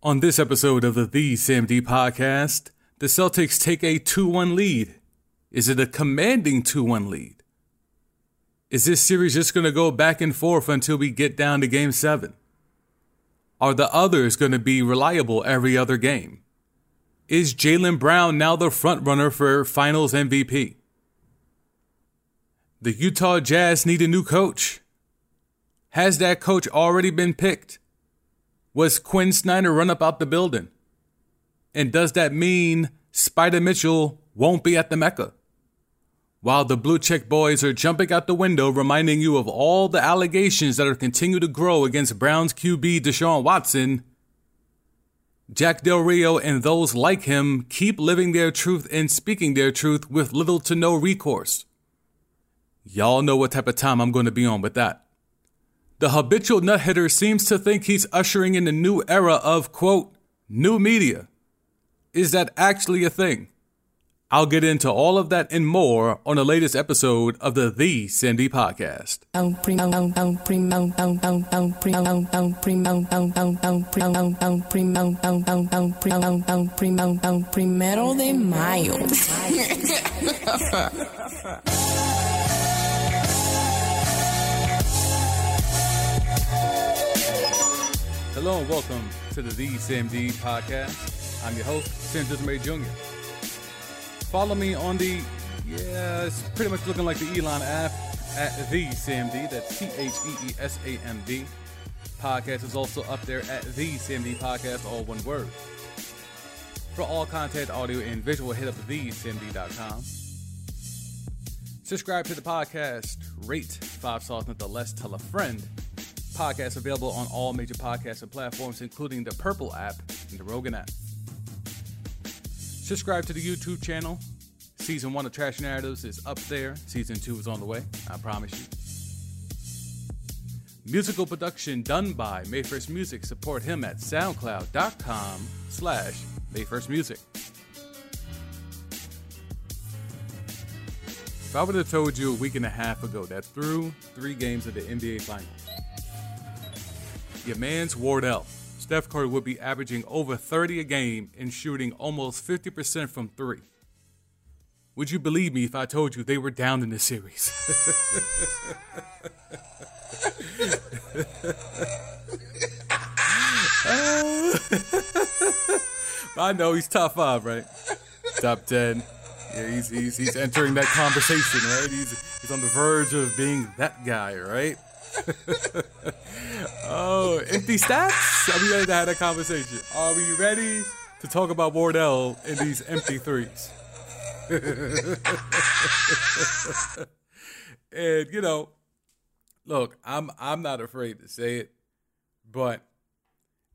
On this episode of the The Sam D podcast, the Celtics take a 2 1 lead. Is it a commanding 2 1 lead? Is this series just going to go back and forth until we get down to game seven? Are the others going to be reliable every other game? Is Jaylen Brown now the frontrunner for finals MVP? The Utah Jazz need a new coach. Has that coach already been picked? Was Quin Snyder run up out the building? And does that mean Spida Mitchell won't be at the Mecca? While the Blue Check Boys are jumping out the window, reminding you of all the allegations that are continue to grow against Browns QB Deshaun Watson, Jack Del Rio and those like him keep living their truth and speaking their truth with little to no recourse. Y'all know what type of time I'm going to be on with that. The habitual nut hitter seems to think he's ushering in a new era of, quote, new media. Is that actually a thing? I'll get into all of that and more on the latest episode of the The Sam D Podcast. Primero de mayo. Hello and welcome to the The Podcast. I'm your host, Sam Dismay Jr. Follow me on the, yeah, it's pretty much looking like the Elon app at the SamD. That's T H E E S A M D. Podcast is also up there at the SamD Podcast, all one word. For all content, audio, and visual, hit up thesamd.com. Subscribe to the podcast, rate five stars nonetheless, tell a friend. Podcast available on all major podcasting platforms, including the Purple app and the Rogan app. Subscribe to the YouTube channel. Season one of Trash Narratives is up there. Season two is on the way. I promise you. Musical production done by Mayfirst Music. Support him at soundcloud.com slash Mayfirst Music. If I would have told you a week and a half ago that through three games of the NBA Finals, your man's Wardell, Steph Curry would be averaging over 30 a game and shooting almost 50% from three. Would you believe me if I told you they were down in the series? I know he's top five, right? Top ten. Yeah, he's, he's, he's entering that conversation, right? He's, he's on the verge of being that guy, right? Oh, empty stats? Are we ready to have that conversation? Are we ready to talk about Wardell in these empty threes? and you know, look, I'm I'm not afraid to say it, but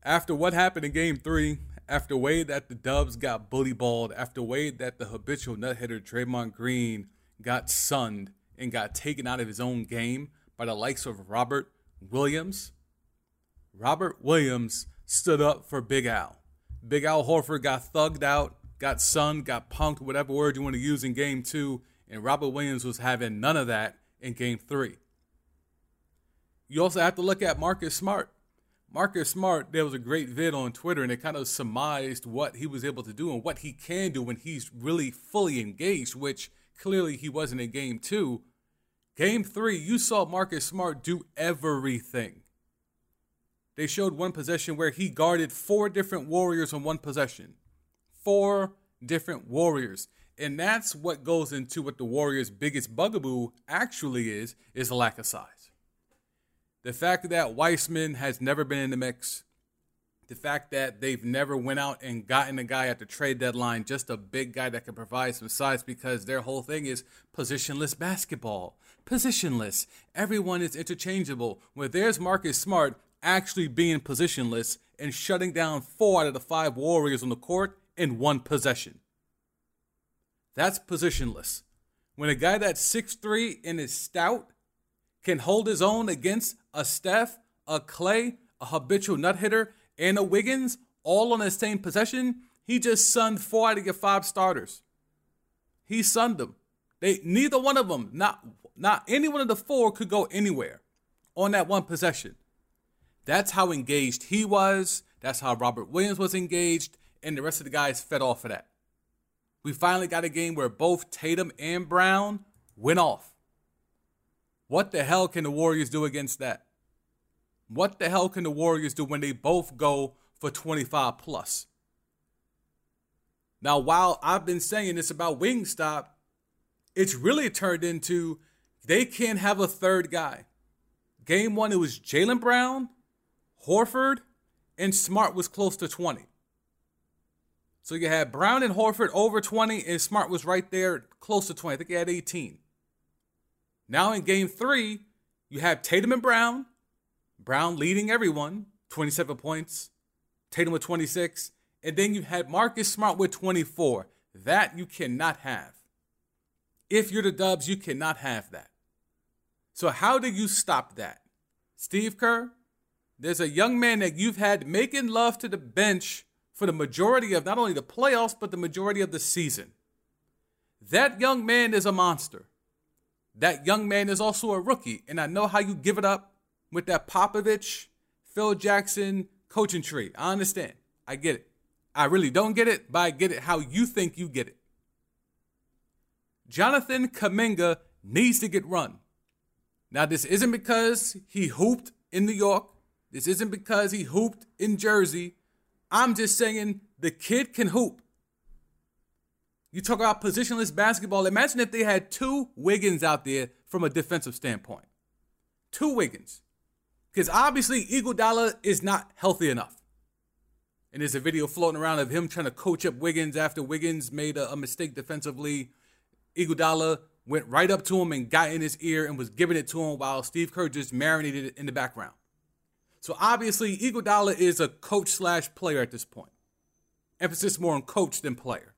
after what happened in Game Three, after way that the Dubs got bully balled, after way that the habitual nut hitter Draymond Green got sunned and got taken out of his own game by the likes of Robert Williams. Robert Williams stood up for Big Al. Big Al Horford got thugged out, got sunned, got punked, whatever word you want to use in game two, and Robert Williams was having none of that in game three. You also have to look at Marcus Smart. Marcus Smart, there was a great vid on Twitter, and it kind of surmised what he was able to do and what he can do when he's really fully engaged, which clearly he wasn't in game two. Game three, you saw Marcus Smart do everything. They showed one possession where he guarded four different Warriors on one possession. Four different Warriors. And that's what goes into what the Warriors' biggest bugaboo actually is, is a lack of size. The fact that Wiseman has never been in the mix, the fact that they've never went out and gotten a guy at the trade deadline, just a big guy that can provide some size because their whole thing is positionless basketball. Positionless. Everyone is interchangeable. Where there's Marcus Smart actually being positionless and shutting down four out of the five Warriors on the court in one possession. That's positionless. When a guy that's 6'3 and is stout can hold his own against a Steph, a Clay, a habitual nut hitter, and a Wiggins all on the same possession, he just sunned four out of your five starters. He sunned them. They neither one of them, not not any one of the four could go anywhere on that one possession. That's how engaged he was. That's how Robert Williams was engaged, and the rest of the guys fed off of that. We finally got a game where both Tatum and Brown went off. What the hell can the Warriors do against that? What the hell can the Warriors do when they both go for 25 plus? Now, while I've been saying this about Wingstop, it's really turned into they can't have a third guy. Game one, it was Jaylen Brown, Horford, and Smart was close to 20. So you had Brown and Horford over 20, and Smart was right there close to 20. I think he had 18. Now in game three, you have Tatum and Brown. Brown leading everyone, 27 points. Tatum with 26. And then you had Marcus Smart with 24. That you cannot have. If you're the Dubs, you cannot have that. So, how do you stop that? Steve Kerr, there's a young man that you've had making love to the bench for the majority of not only the playoffs, but the majority of the season. That young man is a monster. That young man is also a rookie. And I know how you give it up with that Popovich, Phil Jackson coaching tree. I understand. I get it. I really don't get it, but I get it how you think you get it. Jonathan Kuminga needs to get run. Now, this isn't because he hooped in New York. This isn't because he hooped in Jersey. I'm just saying the kid can hoop. You talk about positionless basketball. Imagine if they had two Wiggins out there from a defensive standpoint. Two Wiggins. Because obviously, Iguodala is not healthy enough. And there's a video floating around of him trying to coach up Wiggins after Wiggins made a, a mistake defensively. Iguodala went right up to him and got in his ear and was giving it to him while Steve Kerr just marinated it in the background. So obviously, Iguodala is a coach slash player at this point. Emphasis more on coach than player.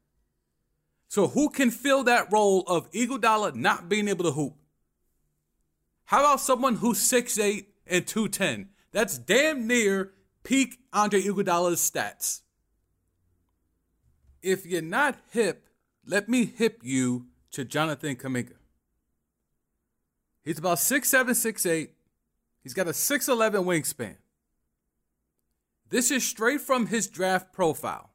So who can fill that role of Iguodala not being able to hoop? How about someone who's 6'8 and 210? That's damn near peak Andre Iguodala's stats. If you're not hip, let me hip you to Jonathan Kuminga. He's about 6'7, 6'8. He's got a 6'11 wingspan. This is straight from his draft profile.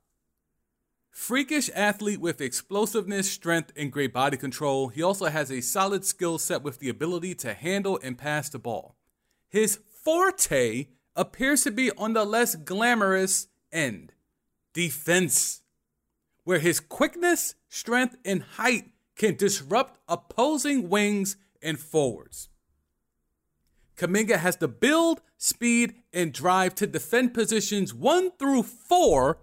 Freakish athlete with explosiveness, strength, and great body control. He also has a solid skill set with the ability to handle and pass the ball. His forte appears to be on the less glamorous end defense, where his quickness, strength, and height can disrupt opposing wings and forwards. Kuminga has the build, speed, and drive to defend positions one through four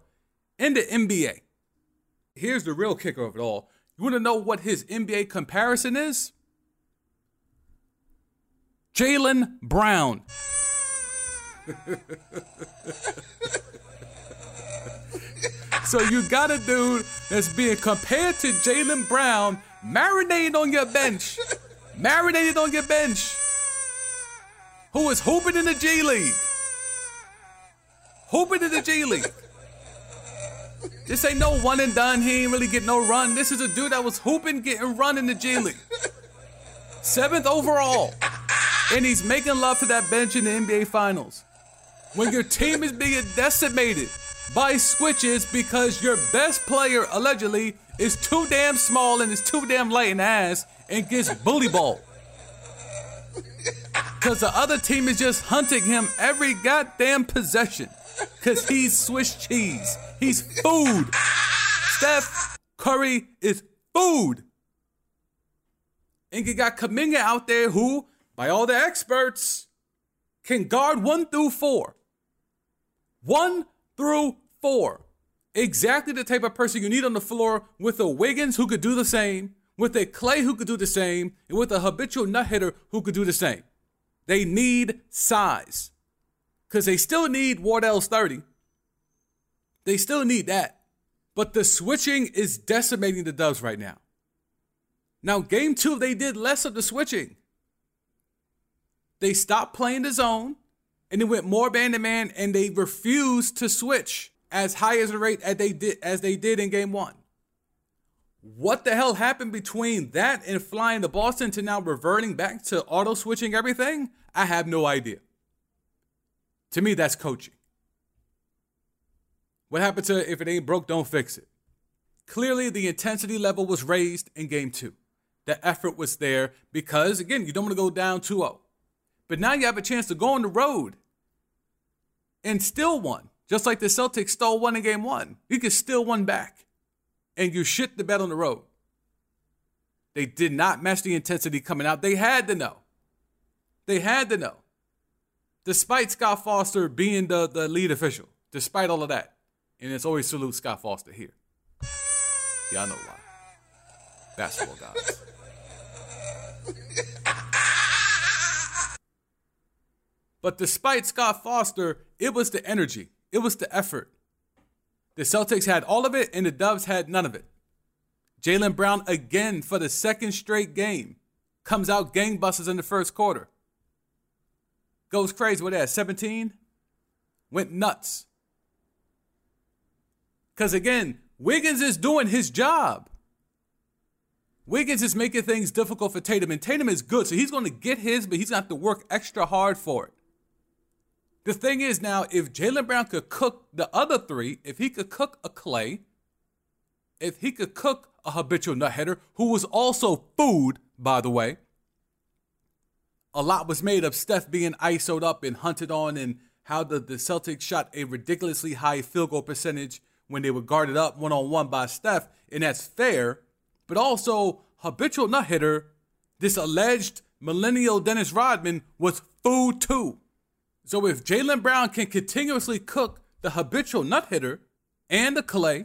in the NBA. Here's the real kicker of it all. You want to know what his NBA comparison is? Jaylen Brown. so you got a dude that's being compared to Jaylen Brown, marinated on your bench, marinated on your bench, who is hooping in the G League, hooping in the G League. This ain't no one and done. He ain't really get no run. This is a dude that was hooping, getting run in the G League. Seventh overall. And he's making love to that bench in the NBA Finals. When your team is being decimated by switches because your best player allegedly is too damn small and is too damn light in the ass and gets bully ball. Because the other team is just hunting him every goddamn possession. Because he's Swiss cheese. He's food. Steph Curry is food. And you got Kuminga out there who, by all the experts, can guard one through four. One through four. Exactly the type of person you need on the floor with a Wiggins who could do the same, with a Clay who could do the same, and with a habitual nut hitter who could do the same. They need size. Because they still need Wardell's 30. They still need that. But the switching is decimating the Dubs right now. Now, game two, they did less of the switching. They stopped playing the zone and they went more man to man and they refused to switch as high as a rate as they did as they did in game one. What the hell happened between that and flying to Boston to now reverting back to auto switching everything? I have no idea. To me, that's coaching. What happened to if it ain't broke, don't fix it? Clearly, the intensity level was raised in game two. The effort was there because, again, you don't want to go down 2 0. But now you have a chance to go on the road and still won. Just like the Celtics stole one in game one. You can steal one back. And you shit the bed on the road. They did not match the intensity coming out. They had to know. They had to know. Despite Scott Foster being the, the lead official, despite all of that. And it's always salute Scott Foster here. Y'all know why. Basketball guys. but despite Scott Foster, it was the energy, it was the effort. The Celtics had all of it, and the Dubs had none of it. Jaylen Brown, again for the second straight game, comes out gangbusters in the first quarter. Goes crazy. with that? 17? Went nuts. Because again, Wiggins is doing his job. Wiggins is making things difficult for Tatum, and Tatum is good, so he's going to get his, but he's going to have to work extra hard for it. The thing is now, if Jaylen Brown could cook the other three, if he could cook a Clay, if he could cook a habitual nut who was also food, by the way, a lot was made of Steph being ISO'd up and hunted on, and how the, the Celtics shot a ridiculously high field goal percentage when they were guarded up one on one by Steph, and that's fair. But also, habitual nut hitter, this alleged millennial Dennis Rodman was food too. So if Jaylen Brown can continuously cook the habitual nut hitter and the Clay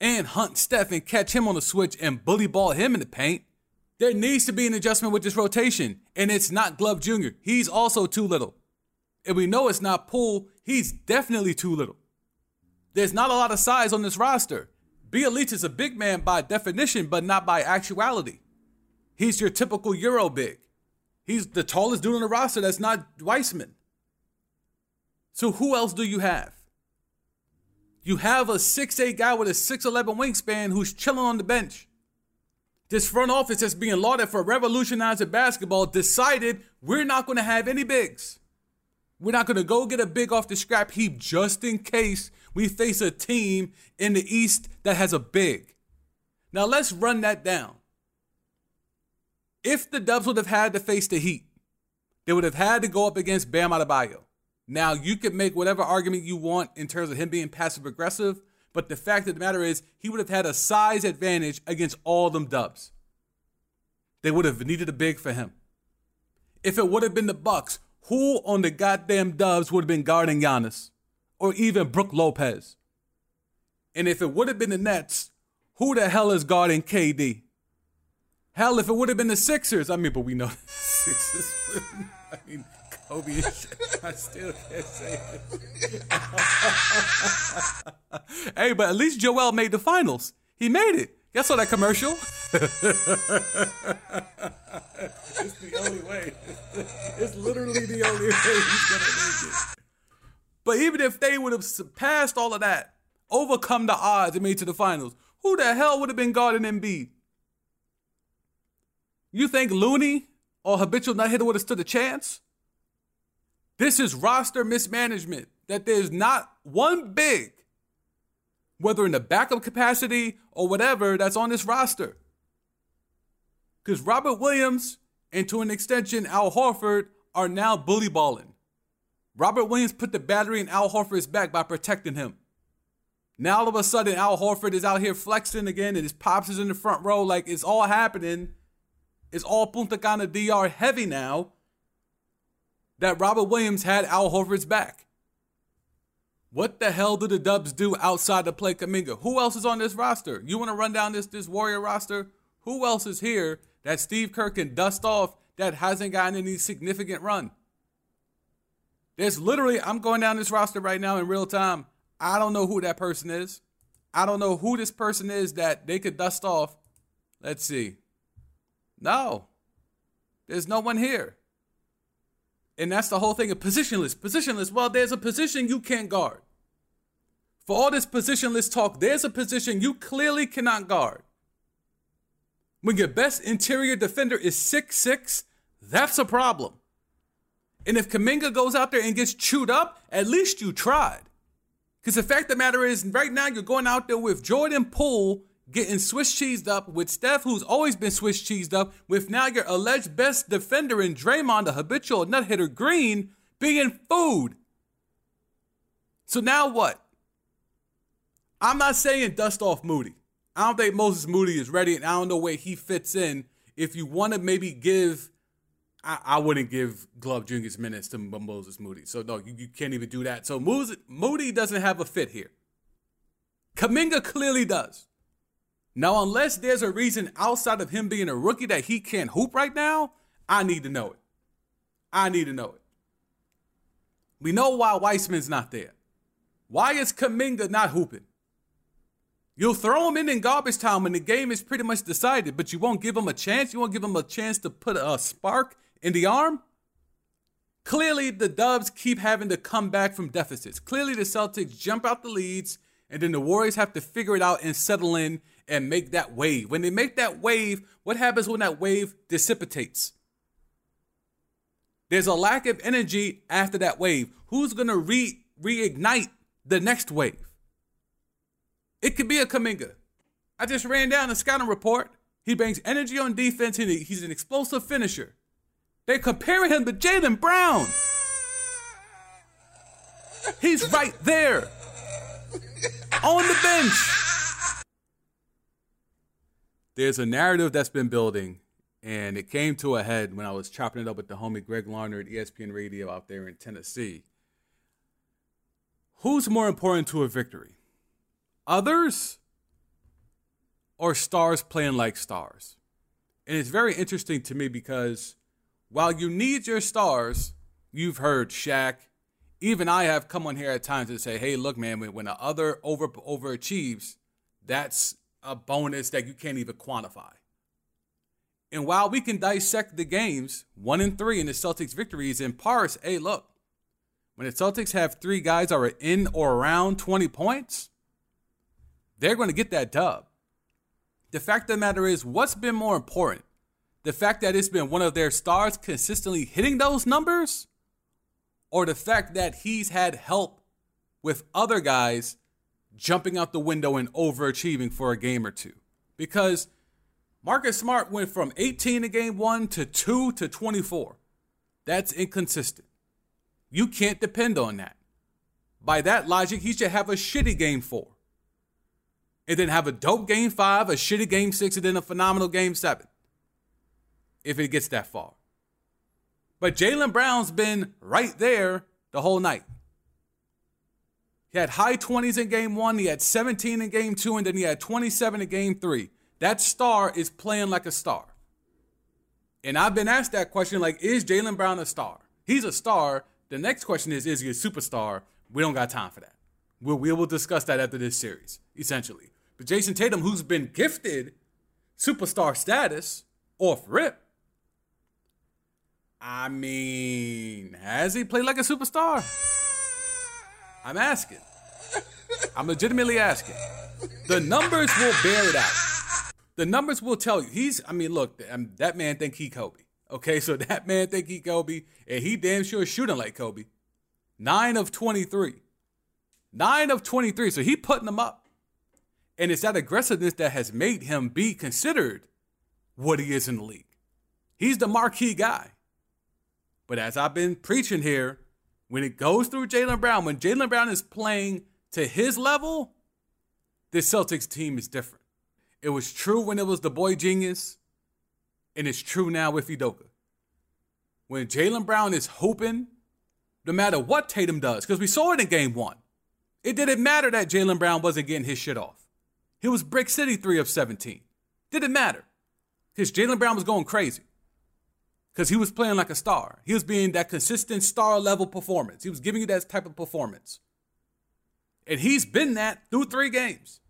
and hunt Steph and catch him on the switch and bully ball him in the paint, there needs to be an adjustment with this rotation. And it's not Glove Jr. He's also too little. And we know it's not Poole. He's definitely too little. There's not a lot of size on this roster. Bjelica is a big man by definition, but not by actuality. He's your typical Euro big. He's the tallest dude on the roster that's not Wiseman. So who else do you have? You have a 6'8 guy with a 6'11 wingspan who's chilling on the bench. This front office that's being lauded for revolutionizing basketball decided we're not going to have any bigs. We're not going to go get a big off the scrap heap just in case we face a team in the East that has a big. Now let's run that down. If the Dubs would have had to face the Heat, they would have had to go up against Bam Adebayo. Now, you could make whatever argument you want in terms of him being passive aggressive, but the fact of the matter is, he would have had a size advantage against all them dubs. They would have needed a big for him. If it would have been the Bucks, who on the goddamn dubs would have been guarding Giannis? Or even Brook Lopez? And if it would have been the Nets, who the hell is guarding KD? Hell, if it would have been the Sixers, I mean, but we know the Sixers. I mean, Kobe I still can't say it. hey, but at least Joel made the finals. He made it. Guess what? That commercial. it's the only way. It's literally the only way he's gonna make it. But even if they would have surpassed all of that, overcome the odds and made to the finals, who the hell would have been guarding Embiid? You think Looney or habitual nut hitter would have stood a chance? This is roster mismanagement. That there's not one big, whether in the backup capacity or whatever, that's on this roster. Because Robert Williams and to an extension Al Horford are now bully balling. Robert Williams put the battery in Al Horford's back by protecting him. Now all of a sudden Al Horford is out here flexing again and his pops is in the front row like it's all happening. It's all Punta Cana DR heavy now that Robert Williams had Al Horford's back. What the hell do the Dubs do outside to play Kuminga? Who else is on this roster? You want to run down this this Warrior roster? Who else is here that Steve Kerr can dust off that hasn't gotten any significant run? There's literally, I'm going down this roster right now in real time. I don't know who that person is. I don't know who this person is that they could dust off. Let's see. No, there's no one here. And that's the whole thing of positionless. Positionless. Well, there's a position you can't guard. For all this positionless talk, there's a position you clearly cannot guard. When your best interior defender is six six, that's a problem. And if Kuminga goes out there and gets chewed up, at least you tried. Because the fact of the matter is, right now you're going out there with Jordan Poole getting Swiss cheesed up, with Steph, who's always been Swiss cheesed up, with now your alleged best defender in Draymond, the habitual nut hitter Green, being food. So now what? I'm not saying dust off Moody. I don't think Moses Moody is ready, and I don't know where he fits in. If you want to maybe give, I, I, wouldn't give Glove Jr.'s minutes to Moses Moody. So no, you, you can't even do that. So Moody, Moody doesn't have a fit here. Kuminga clearly does. Now, unless there's a reason outside of him being a rookie that he can't hoop right now, I need to know it. I need to know it. We know why Wiseman's not there. Why is Kuminga not hooping? You'll throw him in in garbage time when the game is pretty much decided, but you won't give him a chance. You won't give him a chance to put a spark in the arm. Clearly, the Dubs keep having to come back from deficits. Clearly, the Celtics jump out the leads, and then the Warriors have to figure it out and settle in and make that wave. When they make that wave, what happens when that wave dissipates? There's a lack of energy after that wave. Who's going to re- reignite the next wave? It could be a Kuminga. I just ran down the scouting report. He brings energy on defense he's an explosive finisher. They're comparing him to Jaylen Brown. He's right there on the bench. There's a narrative that's been building, and it came to a head when I was chopping it up with the homie Greg Larner at ESPN Radio out there in Tennessee. Who's more important to a victory? Others or stars playing like stars? And it's very interesting to me because while you need your stars, you've heard Shaq, even I have come on here at times and say, hey, look, man, when, when the other over overachieves, that's a bonus that you can't even quantify. And while we can dissect the games, one and three in the Celtics victories in parse, hey, look, when the Celtics have three guys that are in or around 20 points, they're going to get that dub. The fact of the matter is, what's been more important? The fact that it's been one of their stars consistently hitting those numbers or the fact that he's had help with other guys jumping out the window and overachieving for a game or two. Because Marcus Smart went from 18 in game one to 2 to 24. That's inconsistent. You can't depend on that. By that logic, he should have a shitty game four. And then have a dope game five, a shitty game six, and then a phenomenal game seven. If it gets that far. But Jaylen Brown's been right there the whole night. He had high 20s in game one, he had 17 in game two, and then he had 27 in game three. That star is playing like a star. And I've been asked that question like, is Jaylen Brown a star? He's a star. The next question is, is he a superstar? We don't got time for that. We'll, we will discuss that after this series, essentially. But Jayson Tatum, who's been gifted superstar status off rip, I mean, has he played like a superstar? I'm asking. I'm legitimately asking. The numbers will bear it out. The numbers will tell you. He's, I mean, look, um, that man think he Kobe. Okay, so that man think he Kobe, and he damn sure shooting like Kobe. Nine of 23. Nine of 23. So he putting them up. And it's that aggressiveness that has made him be considered what he is in the league. He's the marquee guy. But as I've been preaching here, when it goes through Jaylen Brown, when Jaylen Brown is playing to his level, this Celtics team is different. It was true when it was the boy genius, and it's true now with Udoka. When Jaylen Brown is hooping, no matter what Tatum does, because we saw it in game one, it didn't matter that Jaylen Brown wasn't getting his shit off. He was Brick City 3 of 17. Didn't matter. Because Jaylen Brown was going crazy because he was playing like a star. He was being that consistent star level performance. He was giving you that type of performance. And he's been that through three games.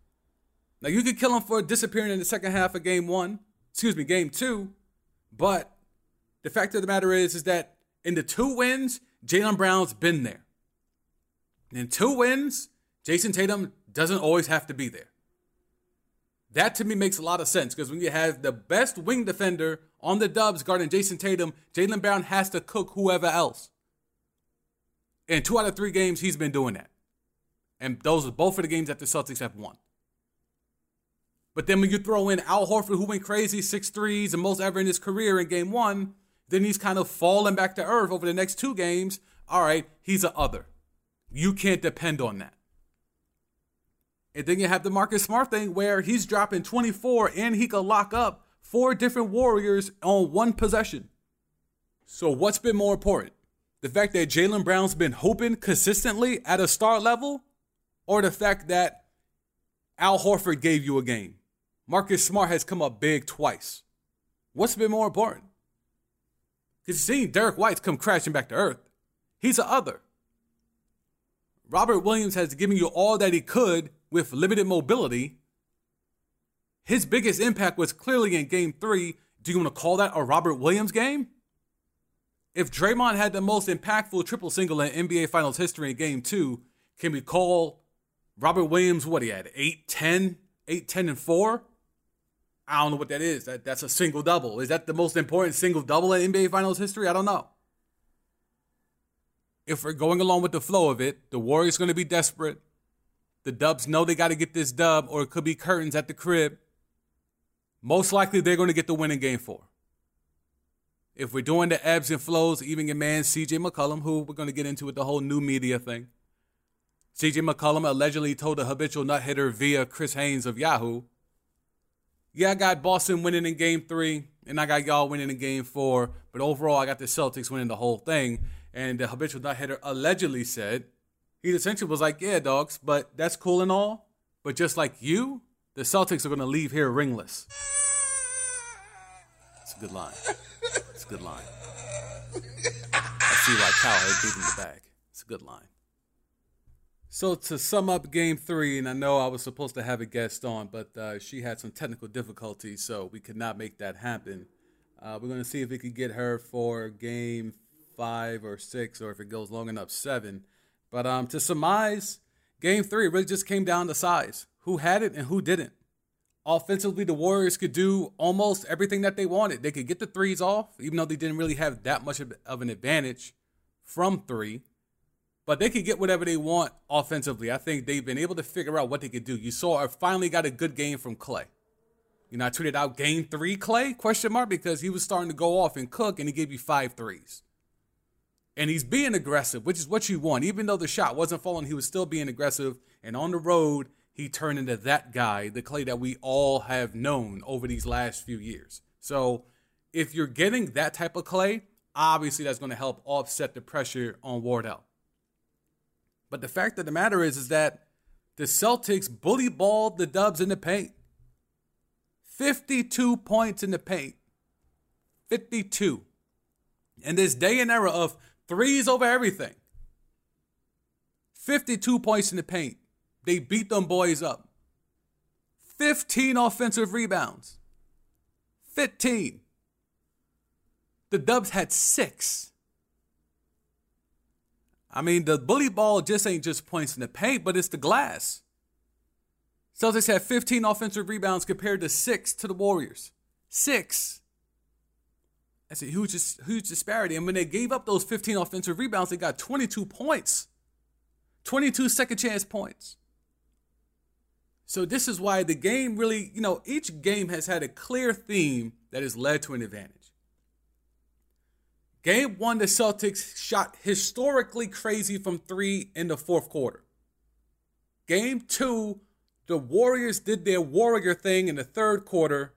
Now, you could kill him for disappearing in the second half of game one, excuse me, game two. But the fact of the matter is, is that in the two wins, Jaylen Brown's been there. In two wins, Jayson Tatum doesn't always have to be there. That to me makes a lot of sense because when you have the best wing defender on the Dubs guarding Jayson Tatum, Jaylen Brown has to cook whoever else. In two out of three games, he's been doing that. And those are both of the games that the Celtics have won. But then when you throw in Al Horford, who went crazy, six threes, and most ever in his career in game one, then he's kind of falling back to earth over the next two games. All right, he's a other. You can't depend on that. And then you have the Marcus Smart thing where he's dropping 24 and he could lock up four different Warriors on one possession. So what's been more important? The fact that Jaylen Brown's been hoping consistently at a star level, or the fact that Al Horford gave you a game? Marcus Smart has come up big twice. What's been more important? Because you've seen Derek White's come crashing back to earth. He's a other. Robert Williams has given you all that he could with limited mobility. His biggest impact was clearly in game three. Do you want to call that a Robert Williams game? If Draymond had the most impactful triple single in NBA Finals history in game two, can we call Robert Williams what he had? 8 10, 8 10 and 4? I don't know what that is. That, that's a single double. Is that the most important single double in NBA Finals history? I don't know. If we're going along with the flow of it, the Warriors going to be desperate. The Dubs know they got to get this dub, or it could be curtains at the crib. Most likely, they're going to get the win in game four. If we're doing the ebbs and flows, even your man CJ McCollum, who we're going to get into with the whole new media thing. CJ McCollum allegedly told a habitual nut hitter via Chris Haynes of Yahoo. Yeah, I got Boston winning in game three, and I got y'all winning in game four, but overall, I got the Celtics winning the whole thing. And the habitual nut hitter allegedly said, he essentially was like, Yeah, dogs, but that's cool and all. But just like you, the Celtics are going to leave here ringless. It's a good line. It's a good line. I see why Cowherd beating the bag. It's a good line. So to sum up game three, and I know I was supposed to have a guest on, but uh, she had some technical difficulties, so we could not make that happen. Uh, we're going to see if we could get her for game five or six, or if it goes long enough, seven. But um, to surmise, game three really just came down to size who had it and who didn't. Offensively, the Warriors could do almost everything that they wanted. They could get the threes off, even though they didn't really have that much of an advantage from three. But they could get whatever they want offensively. I think they've been able to figure out what they could do. You saw I finally got a good game from Clay. You know, I tweeted out game three Clay, question mark because he was starting to go off and cook, and he gave you five threes. And he's being aggressive, which is what you want. Even though the shot wasn't falling, he was still being aggressive. And on the road, he turned into that guy, the Clay that we all have known over these last few years. So if you're getting that type of Clay, obviously that's going to help offset the pressure on Wardell. But the fact of the matter is, is that the Celtics bully balled the Dubs in the paint. 52 points in the paint. 52. In this day and era of threes over everything. 52 points in the paint. They beat them boys up. 15 offensive rebounds. 15. The Dubs had six. I mean, the bully ball just ain't just points in the paint, but it's the glass. Celtics had 15 offensive rebounds compared to six to the Warriors. Six. That's a huge, huge disparity. And when they gave up those 15 offensive rebounds, they got 22 points, 22 second chance points. So this is why the game really, you know, each game has had a clear theme that has led to an advantage. Game one, the Celtics shot historically crazy from three in the fourth quarter. Game two, the Warriors did their Warrior thing in the third quarter,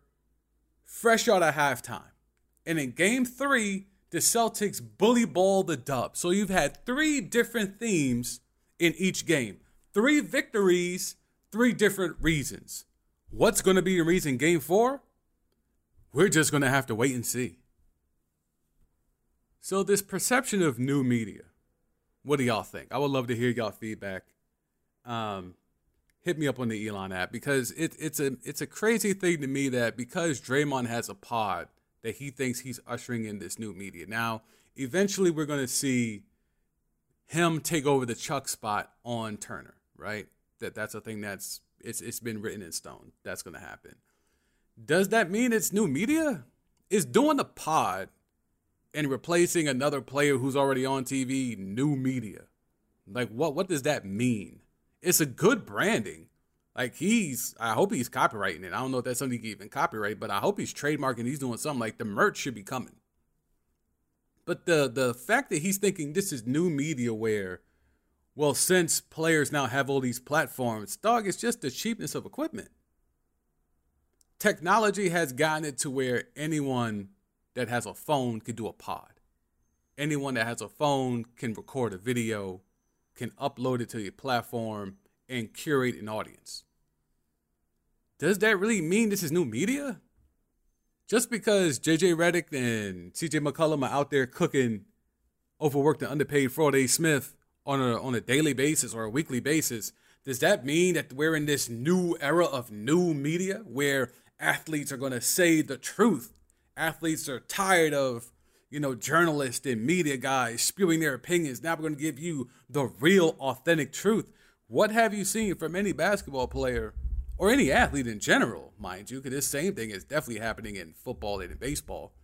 fresh out of halftime. And in game three, the Celtics bully ball the dub. So you've had three different themes in each game, three victories, three different reasons. What's going to be the reason game four? We're just going to have to wait and see. So this perception of new media, what do y'all think? I would love to hear y'all feedback. Um, hit me up on the Elon app because it, it's a it's a crazy thing to me that because Draymond has a pod that he thinks he's ushering in this new media. Now, eventually, we're going to see him take over the Chuck spot on Turner, right? That that's a thing that's it's it's been written in stone. That's going to happen. Does that mean it's new media? Is doing the pod and replacing another player who's already on TV new media. Like what what does that mean? it's a good branding. Like he's, I hope he's copywriting it. I don't know if that's something he can even copyright, but I hope he's trademarking. He's doing something like the merch should be coming. But the the fact that he's thinking this is new media where, well, since players now have all these platforms, dog, it's just the cheapness of equipment. Technology has gotten it to where anyone that has a phone can do a pod. Anyone that has a phone can record a video, can upload it to your platform, and curate an audience. Does that really mean this is new media? Just because JJ Redick and CJ McCollum are out there cooking overworked and underpaid Fraud A. Smith on a on a daily basis or a weekly basis, does that mean that we're in this new era of new media where athletes are going to say the truth? Athletes are tired of, you know, journalists and media guys spewing their opinions. Now we're going to give you the real, authentic truth. What have you seen from any basketball player or any athlete in general, mind you, because this same thing is definitely happening in football and in baseball.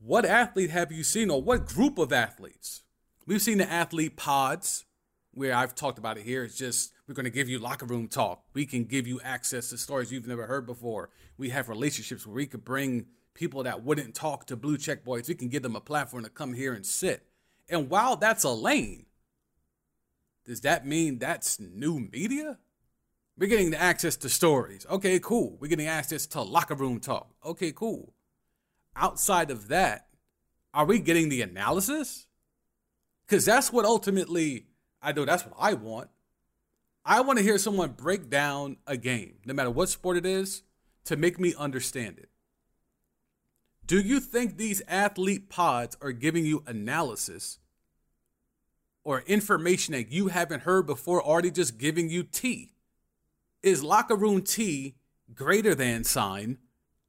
What athlete have you seen, or what group of athletes? We've seen the athlete pods, where I've talked about it here. It's just we're going to give you locker room talk. We can give you access to stories you've never heard before. We have relationships where we could bring people that wouldn't talk to blue check boys. We can give them a platform to come here and sit. And while that's a lane, does that mean that's new media? We're getting the access to stories. Okay, cool. We're getting access to locker room talk. Okay, cool. Outside of that, are we getting the analysis? Because that's what ultimately I know that's what I want. I want to hear someone break down a game, no matter what sport it is, to make me understand it. Do you think these athlete pods are giving you analysis or information that you haven't heard before, already just giving you tea? is locker room T greater than sign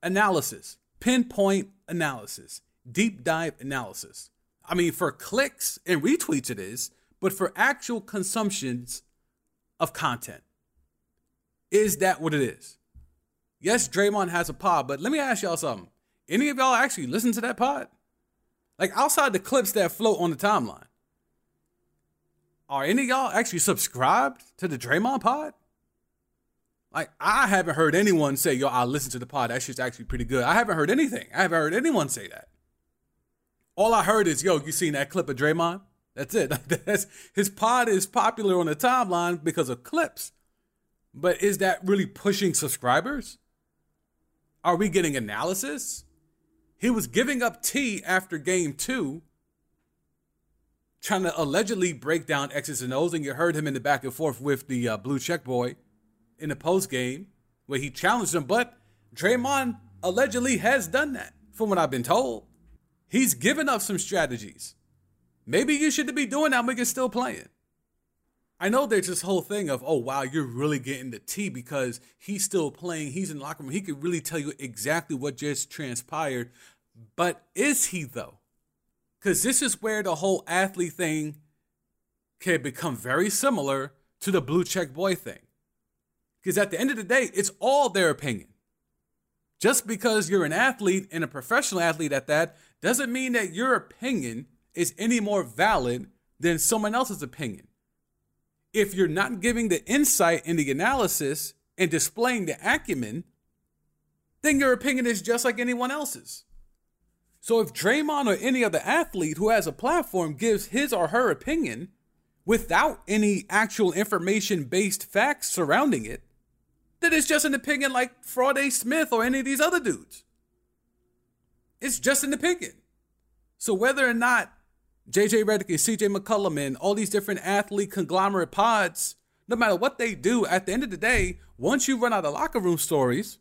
analysis, pinpoint analysis, deep dive analysis. I mean, for clicks and retweets, it is, but for actual consumptions of content, is that what it is? Yes, Draymond has a pod, but let me ask y'all something. Any of y'all actually listen to that pod? Like outside the clips that float on the timeline, are any of y'all actually subscribed to the Draymond pod? Like I haven't heard anyone say, "Yo, I listen to the pod. That shit's actually pretty good." I haven't heard anything. I haven't heard anyone say that. All I heard is, "Yo, you seen that clip of Draymond?" That's it. That's, his pod is popular on the timeline because of clips. But is that really pushing subscribers? Are we getting analysis? He was giving up T after game two, trying to allegedly break down X's and O's, and you heard him in the back and forth with the uh, blue check boy in the post game where he challenged him, but Draymond allegedly has done that, from what I've been told. He's given up some strategies. Maybe you shouldn't be doing that, but you're still playing. I know there's this whole thing of, oh wow, you're really getting the tea because he's still playing, he's in the locker room, he could really tell you exactly what just transpired. But is he though? Because this is where the whole athlete thing can become very similar to the blue check boy thing. Because at the end of the day, it's all their opinion. Just because you're an athlete and a professional athlete at that doesn't mean that your opinion is any more valid than someone else's opinion. If you're not giving the insight and the analysis and displaying the acumen, then your opinion is just like anyone else's. So if Draymond or any other athlete who has a platform gives his or her opinion without any actual information based facts surrounding it, then it's just an opinion like Fraud A. Smith or any of these other dudes. It's just an opinion. So whether or not JJ Redick and CJ McCollum and all these different athlete conglomerate pods, no matter what they do, at the end of the day, once you run out of locker room stories,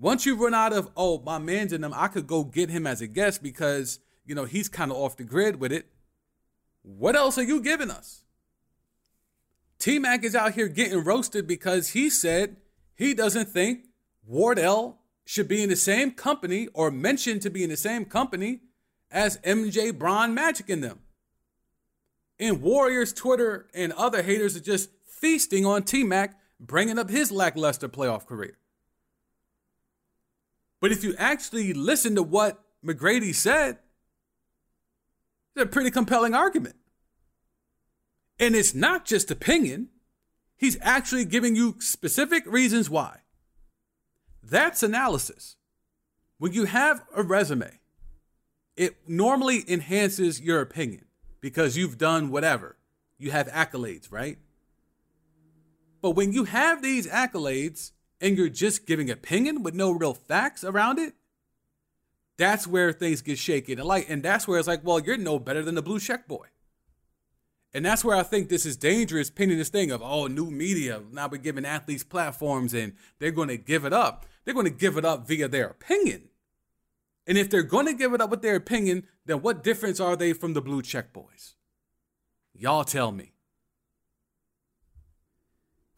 once you run out of, oh, my man's in them, I could go get him as a guest because, you know, he's kind of off the grid with it. What else are you giving us? T Mac is out here getting roasted because he said he doesn't think Wardell should be in the same company or mentioned to be in the same company as MJ Bron Magic in them. And Warriors Twitter and other haters are just feasting on T Mac bringing up his lackluster playoff career. But if you actually listen to what McGrady said, it's a pretty compelling argument. And it's not just opinion. He's actually giving you specific reasons why. That's analysis. When you have a resume, it normally enhances your opinion because you've done whatever. You have accolades, right? But when you have these accolades and you're just giving opinion with no real facts around it, that's where things get shaky. And like, and that's where it's like, well, you're no better than the blue check boy. And that's where I think this is dangerous, pinning this thing of, oh, new media. Now we're giving athletes platforms and they're going to give it up. They're going to give it up via their opinion. And if they're going to give it up with their opinion, then what difference are they from the blue check boys? Y'all tell me.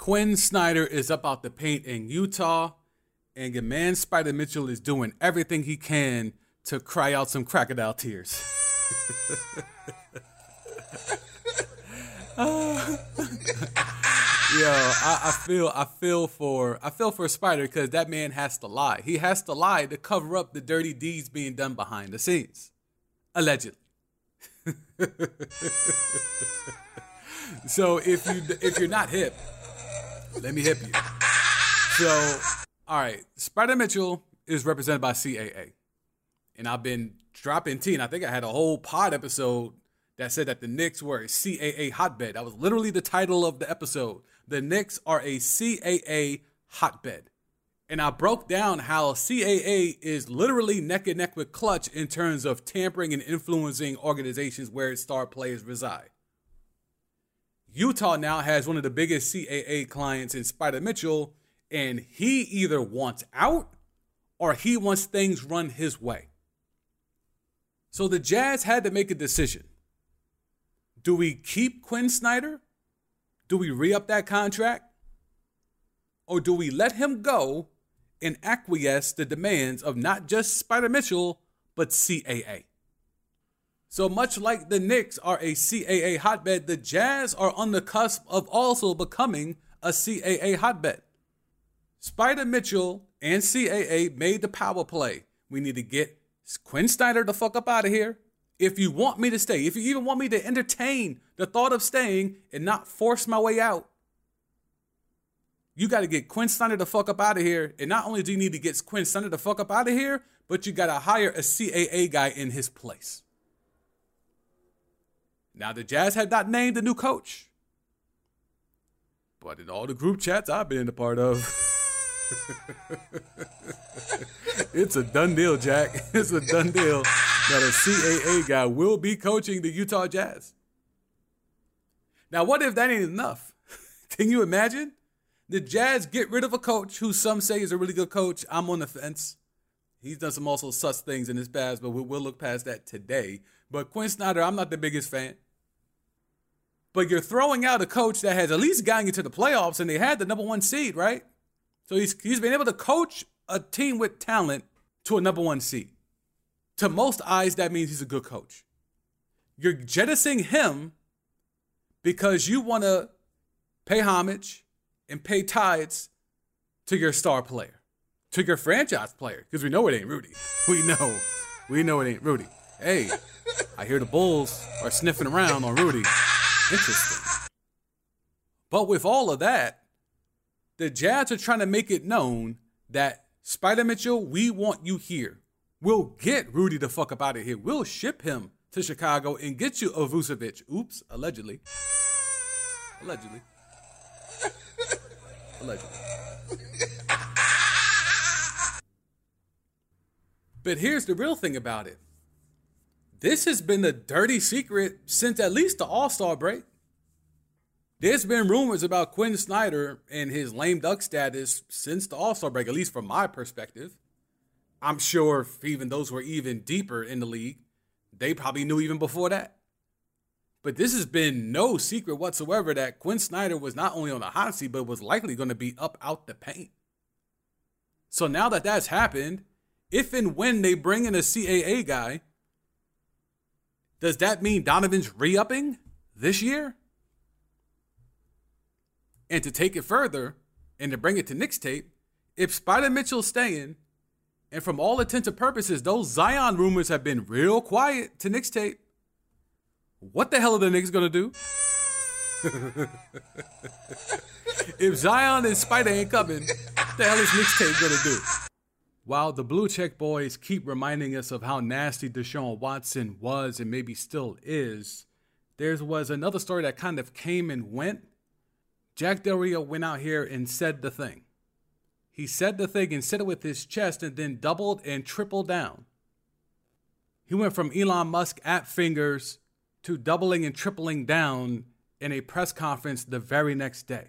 Quin Snyder is up out the paint in Utah, and your man Spider Mitchell is doing everything he can to cry out some crocodile tears. Yo, I, I, feel I feel for I feel for Spider because that man has to lie. He has to lie to cover up the dirty deeds being done behind the scenes, allegedly. so if you if you're not hip, let me hip you. So, all right, Spider Mitchell is represented by CAA, and I've been dropping T, and I think I had a whole pod episode that said that the Knicks were a CAA hotbed. That was literally the title of the episode the Knicks are a CAA hotbed. And I broke down how CAA is literally neck and neck with Clutch in terms of tampering and influencing organizations where its star players reside. Utah now has one of the biggest CAA clients in Spider Mitchell, and he either wants out or he wants things run his way. So the Jazz had to make a decision. Do we keep Quin Snyder do we re up that contract? Or do we let him go and acquiesce the demands of not just Spider Mitchell, but CAA? So much like the Knicks are a CAA hotbed, the Jazz are on the cusp of also becoming a CAA hotbed. Spider Mitchell and CAA made the power play. We need to get Quin Snyder the fuck up out of here if you want me to stay, if you even want me to entertain the thought of staying and not force my way out, you got to get Quin Snyder the fuck up out of here. And not only do you need to get Quin Snyder the fuck up out of here, but you got to hire a CAA guy in his place. Now, the Jazz have not named a new coach. But in all the group chats I've been a part of, it's a done deal, Jack. It's a done deal that a CAA guy will be coaching the Utah Jazz. Now, what if that ain't enough? Can you imagine? The Jazz get rid of a coach who some say is a really good coach. I'm on the fence. He's done some also sus things in his past, but we'll look past that today. But Quin Snyder, I'm not the biggest fan. But you're throwing out a coach that has at least gotten you to the playoffs and they had the number one seed, right? So he's, he's been able to coach a team with talent to a number one seed. To most eyes, that means he's a good coach. You're jettisoning him because you want to pay homage and pay tithes to your star player, to your franchise player, because we know it ain't Rudy. We know, we know it ain't Rudy. Hey, I hear the Bulls are sniffing around on Rudy. Interesting. But with all of that, the Jazz are trying to make it known that Spider Mitchell, we want you here. We'll get Rudy the fuck up out of here. We'll ship him to Chicago and get you a Vucevic. Oops, allegedly. Allegedly. allegedly. But here's the real thing about it. This has been the dirty secret since at least the All Star break. There's been rumors about Quin Snyder and his lame duck status since the All Star break, at least from my perspective. I'm sure even those who even deeper in the league, they probably knew even before that. But this has been no secret whatsoever that Quin Snyder was not only on the hot seat, but was likely going to be up out the paint. So now that that's happened, if and when they bring in a CAA guy, does that mean Donovan's re upping this year? And to take it further and to bring it to Knicks tape, if Spider Mitchell's staying and from all intents and purposes, those Zion rumors have been real quiet to Knicks tape. What the hell are the Knicks gonna do? if Zion and Spider ain't coming, what the hell is Knicks tape gonna do? While the Blue Check Boys keep reminding us of how nasty Deshaun Watson was and maybe still is, there was another story that kind of came and went. Jack Del Rio went out here and said the thing. He said the thing and said it with his chest and then doubled and tripled down. He went from Elon Musk at fingers to doubling and tripling down in a press conference the very next day.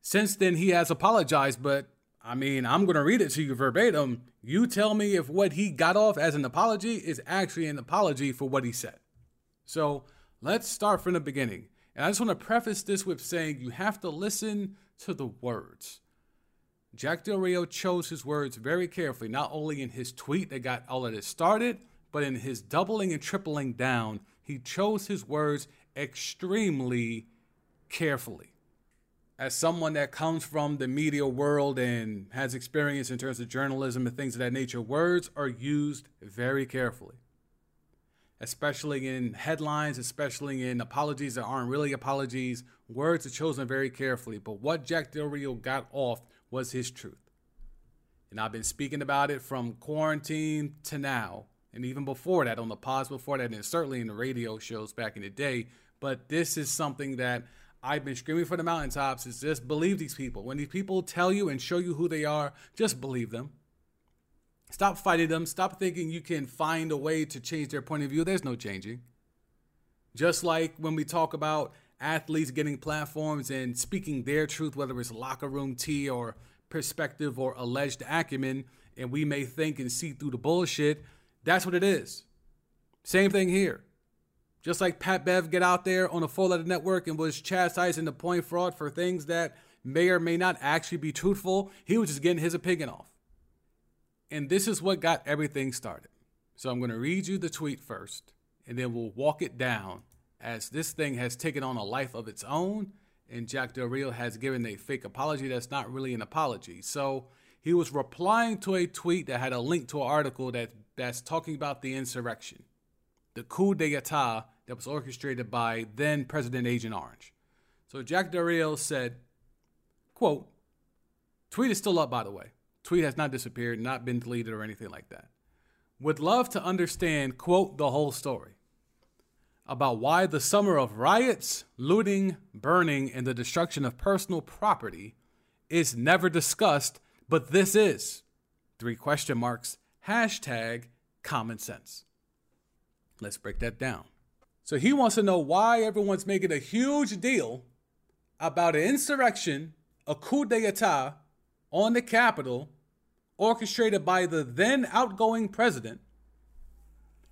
Since then, he has apologized, but I mean, I'm going to read it to you verbatim. You tell me if what he got off as an apology is actually an apology for what he said. So let's start from the beginning. And I just want to preface this with saying you have to listen to the words. Jack Del Rio chose his words very carefully, not only in his tweet that got all of this started, but in his doubling and tripling down, he chose his words extremely carefully as someone that comes from the media world and has experience in terms of journalism and things of that nature, words are used very carefully, especially in headlines, especially in apologies that aren't really apologies. Words are chosen very carefully. But what Jack Del Rio got off was his truth. And I've been speaking about it from quarantine to now, and even before that, on the pause before that, and certainly in the radio shows back in the day. But this is something that I've been screaming for the mountaintops is just believe these people. When these people tell you and show you who they are, just believe them. Stop fighting them. Stop thinking you can find a way to change their point of view. There's no changing. Just like when we talk about athletes getting platforms and speaking their truth, whether it's locker room tea or perspective or alleged acumen, and we may think and see through the bullshit, that's what it is. Same thing here. Just like Pat Bev get out there on a full letter network and was chastising the point fraud for things that may or may not actually be truthful, he was just getting his opinion off. And this is what got everything started. So I'm going to read you the tweet first, and then we'll walk it down as this thing has taken on a life of its own, and Jack Del Rio has given a fake apology that's not really an apology. So he was replying to a tweet that had a link to an article that, that's talking about the insurrection the coup d'etat that was orchestrated by then President Agent Orange. So Jack Del said, quote, tweet is still up, by the way. Tweet has not disappeared, not been deleted or anything like that. Would love to understand, quote, the whole story about why the summer of riots, looting, burning, and the destruction of personal property is never discussed, but this is. Three question marks, hashtag common sense. Let's break that down. So he wants to know why everyone's making a huge deal about an insurrection, a coup d'etat on the Capitol, orchestrated by the then outgoing president.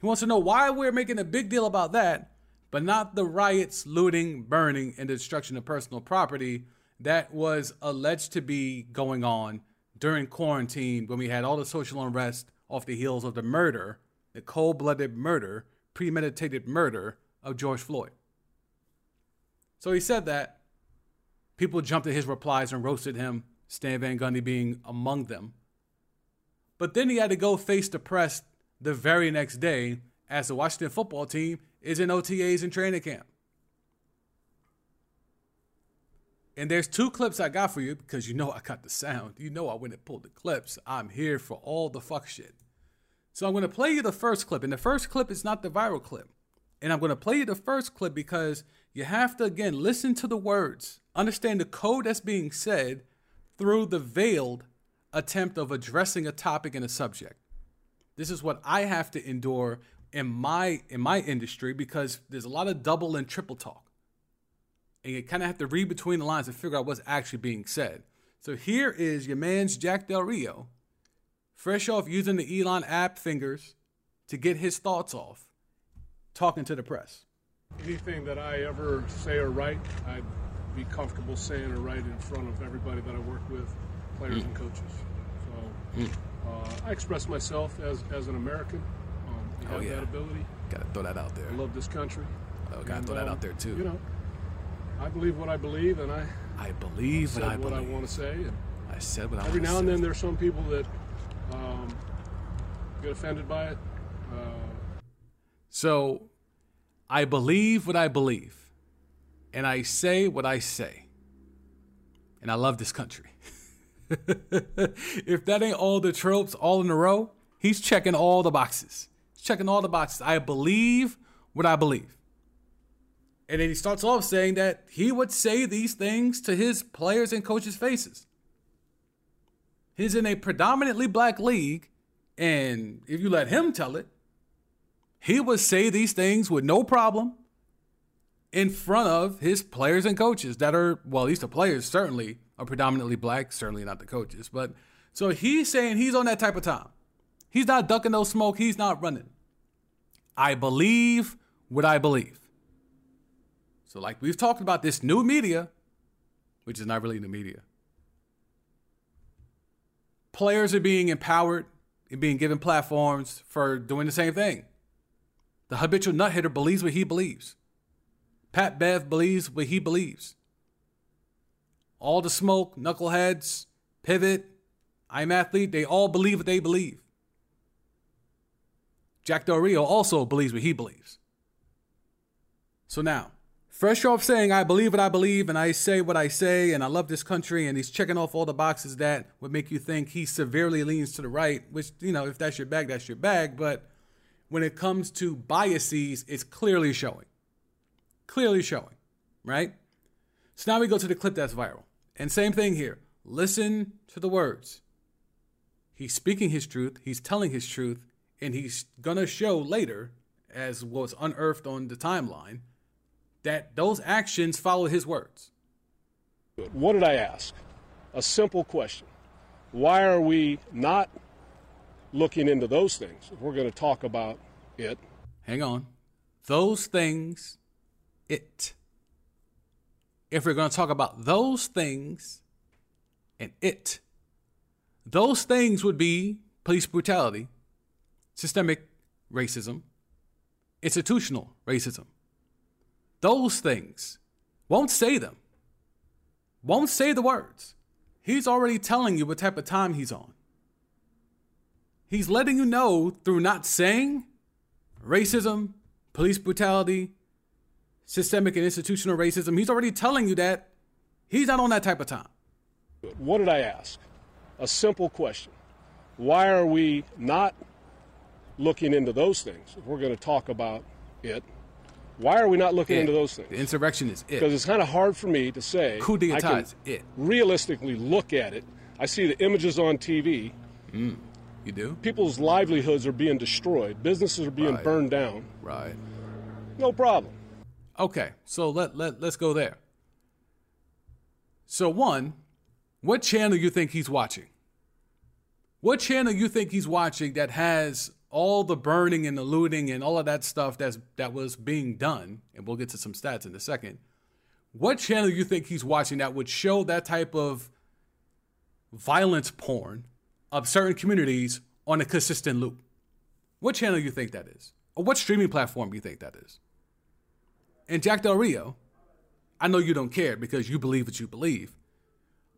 He wants to know why we're making a big deal about that, but not the riots, looting, burning, and destruction of personal property that was alleged to be going on during quarantine when we had all the social unrest off the heels of the murder, the cold blooded murder premeditated murder of George Floyd. So he said that. People jumped at his replies and roasted him, Stan Van Gundy being among them. But then he had to go face the press the very next day as the Washington football team is in OTAs and training camp. And there's two clips I got for you because you know I got the sound. You know I went and pulled the clips. I'm here for all the fuck shit. So I'm going to play you the first clip. And the first clip is not the viral clip. And I'm going to play you the first clip because you have to, again, listen to the words, understand the code that's being said through the veiled attempt of addressing a topic and a subject. This is what I have to endure in my in my industry because there's a lot of double and triple talk. And you kind of have to read between the lines and figure out what's actually being said. So here is your man's Jack Del Rio fresh off using the Elon app fingers to get his thoughts off, talking to the press. Anything that I ever say or write, I'd be comfortable saying or writing in front of everybody that I work with, players mm. and coaches. So mm. uh, I express myself as, as an American. Um, I have oh, yeah. that ability. Gotta throw that out there. I love this country. Oh, gotta and, throw that um, out there too. You know, I believe what I believe, and I I believe what I what. I want to say. And I said what I want Every now and then, there's some people that um, get offended by it. Uh, so, I believe what I believe, and I say what I say. And I love this country. if that ain't all the tropes all in a row, he's checking all the boxes. He's checking all the boxes. I believe what I believe. And then he starts off saying that he would say these things to his players and coaches' faces. He's in a predominantly black league, and if you let him tell it, he would say these things with no problem in front of his players and coaches that are, well, at least the players certainly are predominantly black, certainly not the coaches. But so he's saying he's on that type of time. He's not ducking no smoke, he's not running. I believe what I believe. So, like we've talked about this new media, which is not really new media, players are being empowered and being given platforms for doing the same thing. The habitual nut hitter believes what he believes. Pat Bev believes what he believes. All the smoke, knuckleheads, pivot, I'm athlete, they all believe what they believe. Jack Del Rio also believes what he believes. So now, fresh off saying, I believe what I believe and I say what I say and I love this country and he's checking off all the boxes that would make you think he severely leans to the right, which, you know, if that's your bag, that's your bag. But when it comes to biases, it's clearly showing. Clearly showing, right? So now we go to the clip that's viral. And same thing here. Listen to the words. He's speaking his truth, he's telling his truth, and he's going to show later, as was unearthed on the timeline, that those actions follow his words. What did I ask? A simple question. Why are we not looking into those things? If we're going to talk about it. Hang on. Those things, it. If we're going to talk about those things and it, those things would be police brutality, systemic racism, institutional racism. Those things won't say them, won't say the words. He's already telling you what type of time he's on. He's letting you know through not saying racism, police brutality, systemic and institutional racism. He's already telling you that he's not on that type of time. What did I ask? A simple question. Why are we not looking into those things? If we're going to talk about it, why are we not looking It. into those things? The insurrection is it. Because it's kind of hard for me to say. Coup d'etat is it. realistically look at it. I see the images on TV. Mm. You do? People's livelihoods are being destroyed. Businesses are being Right. burned down. Right. No problem. Okay, so let, let, let's go there. So, one, what channel you think he's watching? What channel you think he's watching that has all the burning and the looting and all of that stuff that's that was being done? And we'll get to some stats in a second. What channel you think he's watching that would show that type of violence porn of certain communities on a consistent loop? What channel do you think that is? Or what streaming platform you think that is? And Jack Del Rio, I know you don't care because you believe what you believe,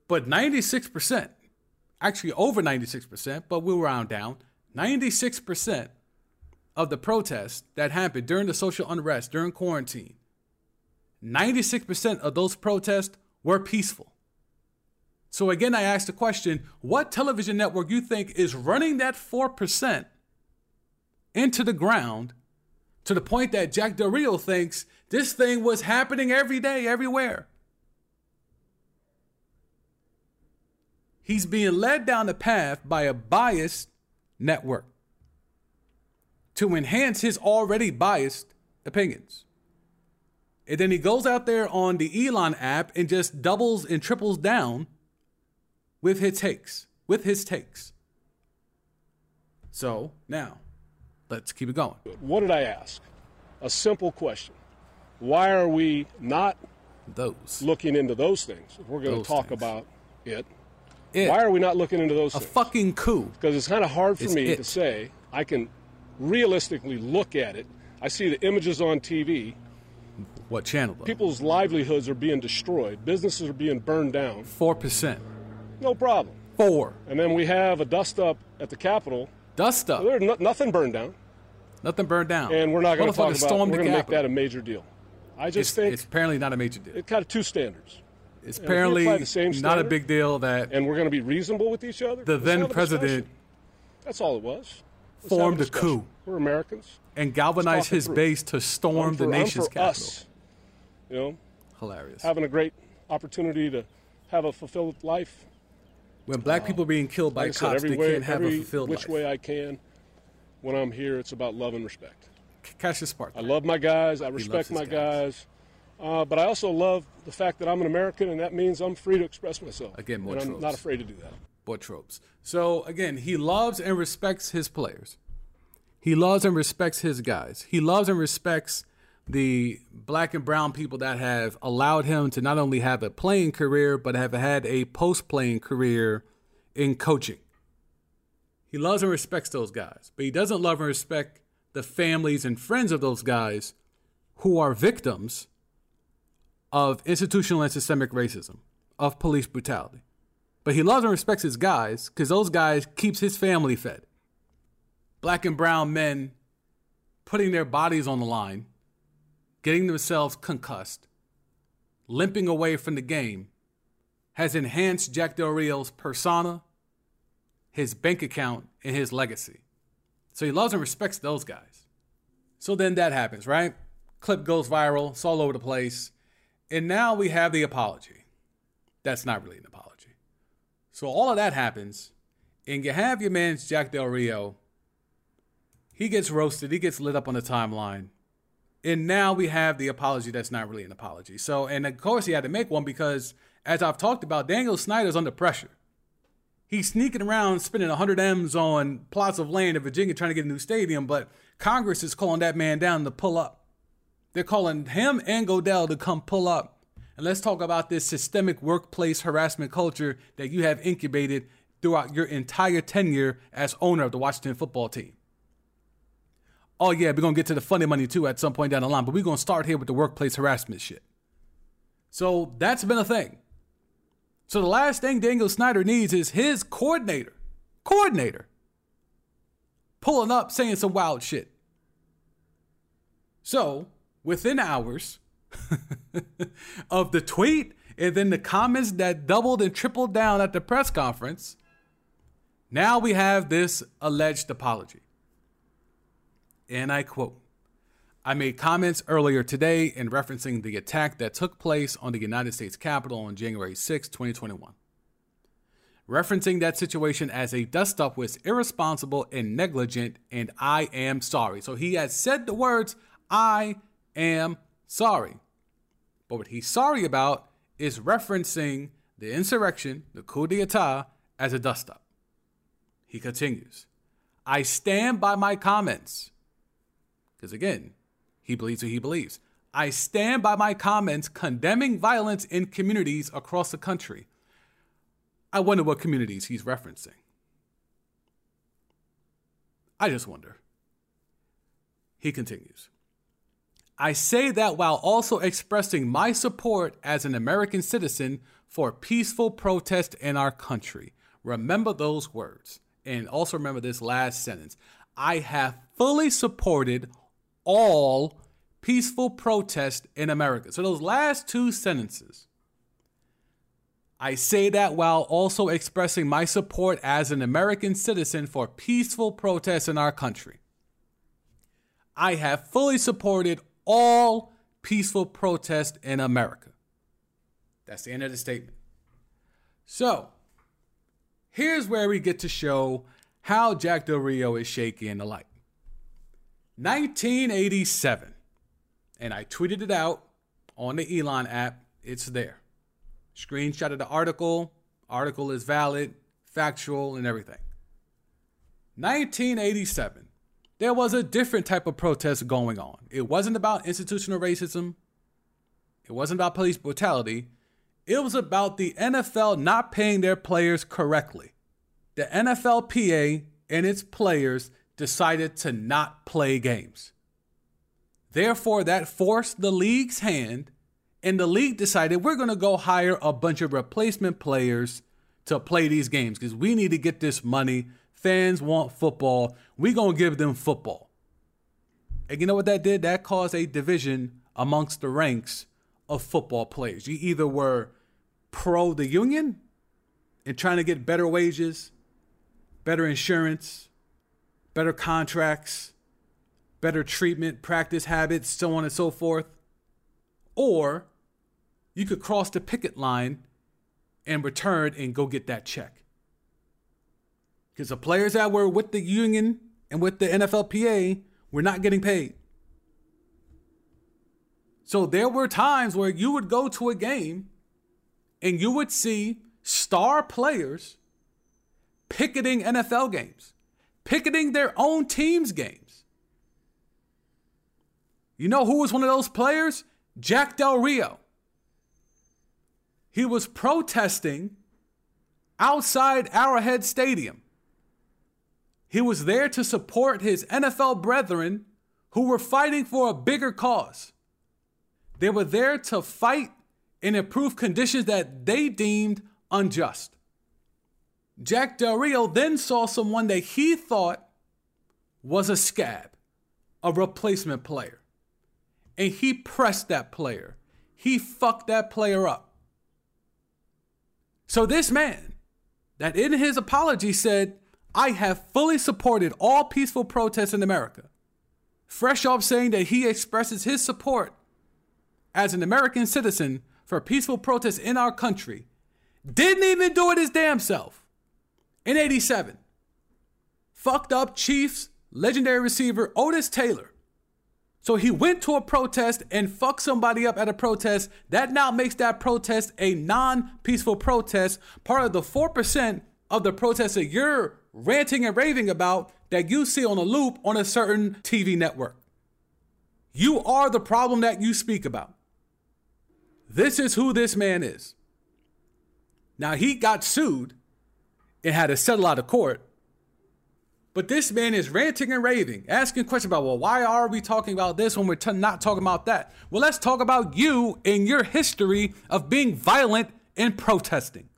but 96%, actually over 96%, but we'll round down, 96% of the protests that happened during the social unrest, during quarantine, 96% of those protests were peaceful. So again, I ask the question what television network you think is running that 4% into the ground to the point that Jack Del Rio thinks this thing was happening every day, everywhere. He's being led down the path by a biased network to enhance his already biased opinions. And then he goes out there on the Elon app and just doubles and triples down with his takes, with his takes. So now, let's keep it going. What did I ask? A simple question. Why are we not Those. looking into those things? If we're going Those to talk things. about it. It. Why are we not looking into those a things? fucking coup. Because it's kind of hard for It's me it. to say. I can realistically look at it. I see the images on TV. What channel though? People's livelihoods are being destroyed. Businesses are being burned down. Four percent. No problem. Four. And then we have a dust up at the Capitol. Dust up. There's no, nothing burned down. Nothing burned down. And we're not going to talk about. We're going to make that a major deal. I just it's, think it's apparently not a major deal. it kind of two standards. It's we apparently the same not a big deal that and we're going to be reasonable with each other. the then president. That's all it was. Let's formed a discussion. coup. We're Americans. and galvanized his through. base to storm I'm the nation's for capital. us. You know, Hilarious. having a great opportunity to have a fulfilled life. When black people are being killed by Like I said, cops, every they way, can't have every a fulfilled which life. way I can. When I'm here, it's about love and respect. Catch the spark. I love my guys. I respect my guys. guys. Uh, but I also love the fact that I'm an American, and that means I'm free to express myself. Again, more and I'm not afraid to do that. Boy tropes. So again, he loves and respects his players. He loves and respects his guys. He loves and respects the black and brown people that have allowed him to not only have a playing career, but have had a post playing career in coaching. He loves and respects those guys, but he doesn't love and respect the families and friends of those guys who are victims of institutional and systemic racism, of police brutality. But he loves and respects his guys because those guys keeps his family fed. Black and brown men putting their bodies on the line, getting themselves concussed, limping away from the game, has enhanced Jack Del Rio's persona, his bank account, and his legacy. So he loves and respects those guys. So then that happens, right? Clip goes viral, it's all over the place. And now we have the apology. That's not really an apology. So all of that happens, and you have your man Jack Del Rio. He gets roasted, he gets lit up on the timeline. And now we have the apology that's not really an apology. So, and of course, he had to make one because, as I've talked about, Daniel Snyder's under pressure. He's sneaking around spending 100 M's on plots of land in Virginia trying to get a new stadium, but Congress is calling that man down to pull up. They're calling him and Goodell to come pull up. And let's talk about this systemic workplace harassment culture that you have incubated throughout your entire tenure as owner of the Washington football team. Oh, yeah, we're to get to the funny money too at some point down the line, but we're to start here with the workplace harassment shit. So that's been a thing. So the last thing Daniel Snyder needs is his coordinator, coordinator, pulling up saying some wild shit. So within hours of the tweet and then the comments that doubled and tripled down at the press conference, now we have this alleged apology. And I quote I made comments earlier today in referencing the attack that took place on the United States Capitol on January 6, 2021. Referencing that situation as a dust up was irresponsible and negligent, and I am sorry. So he has said the words, I am sorry. But what he's sorry about is referencing the insurrection, the coup d'etat, as a dust up. He continues, I stand by my comments. Because again, he believes what he believes. I stand by my comments condemning violence in communities across the country. I wonder what communities he's referencing. I just wonder. He continues. I say that while also expressing my support as an American citizen for peaceful protest in our country. Remember those words. And also remember this last sentence. I have fully supported all peaceful protest in America. So those last two sentences. I say that while also expressing my support as an American citizen for peaceful protests in our country. I have fully supported all peaceful protest in America. That's the end of the statement. So, here's where we get to show how Jack Del Rio is shaky in the light. 1987. And I tweeted it out on the Elon app. It's there. Screenshot of the article. Article is valid, factual, and everything. 1987. There was a different type of protest going on. It wasn't about institutional racism. It wasn't about police brutality. It was about the NFL not paying their players correctly. The NFLPA and its players decided to not play games. Therefore, that forced the league's hand, and the league decided we're going to go hire a bunch of replacement players to play these games because we need to get this money. Fans want football. We're going to give them football. And you know what that did? That caused a division amongst the ranks of football players. You either were pro the union and trying to get better wages, better insurance, better contracts, better treatment, practice habits, so on and so forth. Or you could cross the picket line and return and go get that check. Because the players that were with the union and with the NFLPA were not getting paid. So there were times where you would go to a game and you would see star players picketing NFL games, picketing their own team's games. You know who was one of those players? Jack Del Rio. He was protesting outside Arrowhead Stadium. He was there to support his NFL brethren who were fighting for a bigger cause. They were there to fight and improve conditions that they deemed unjust. Jack Del Rio then saw someone that he thought was a scab, a replacement player. And he pressed that player. He fucked that player up. So, this man, that in his apology said, I have fully supported all peaceful protests in America, fresh off saying that he expresses his support as an American citizen for peaceful protests in our country, didn't even do it his damn self in 87. Fucked up Chiefs legendary receiver Otis Taylor. So he went to a protest and fucked somebody up at a protest. That now makes that protest a non peaceful protest, part of the 4% of the protests that you're ranting and raving about that you see on a loop on a certain TV network. You are the problem that you speak about. This is who this man is. Now, he got sued and had to settle out of court. But this man is ranting and raving, asking questions about, well, why are we talking about this when we're t- not talking about that? Well, let's talk about you and your history of being violent and protesting.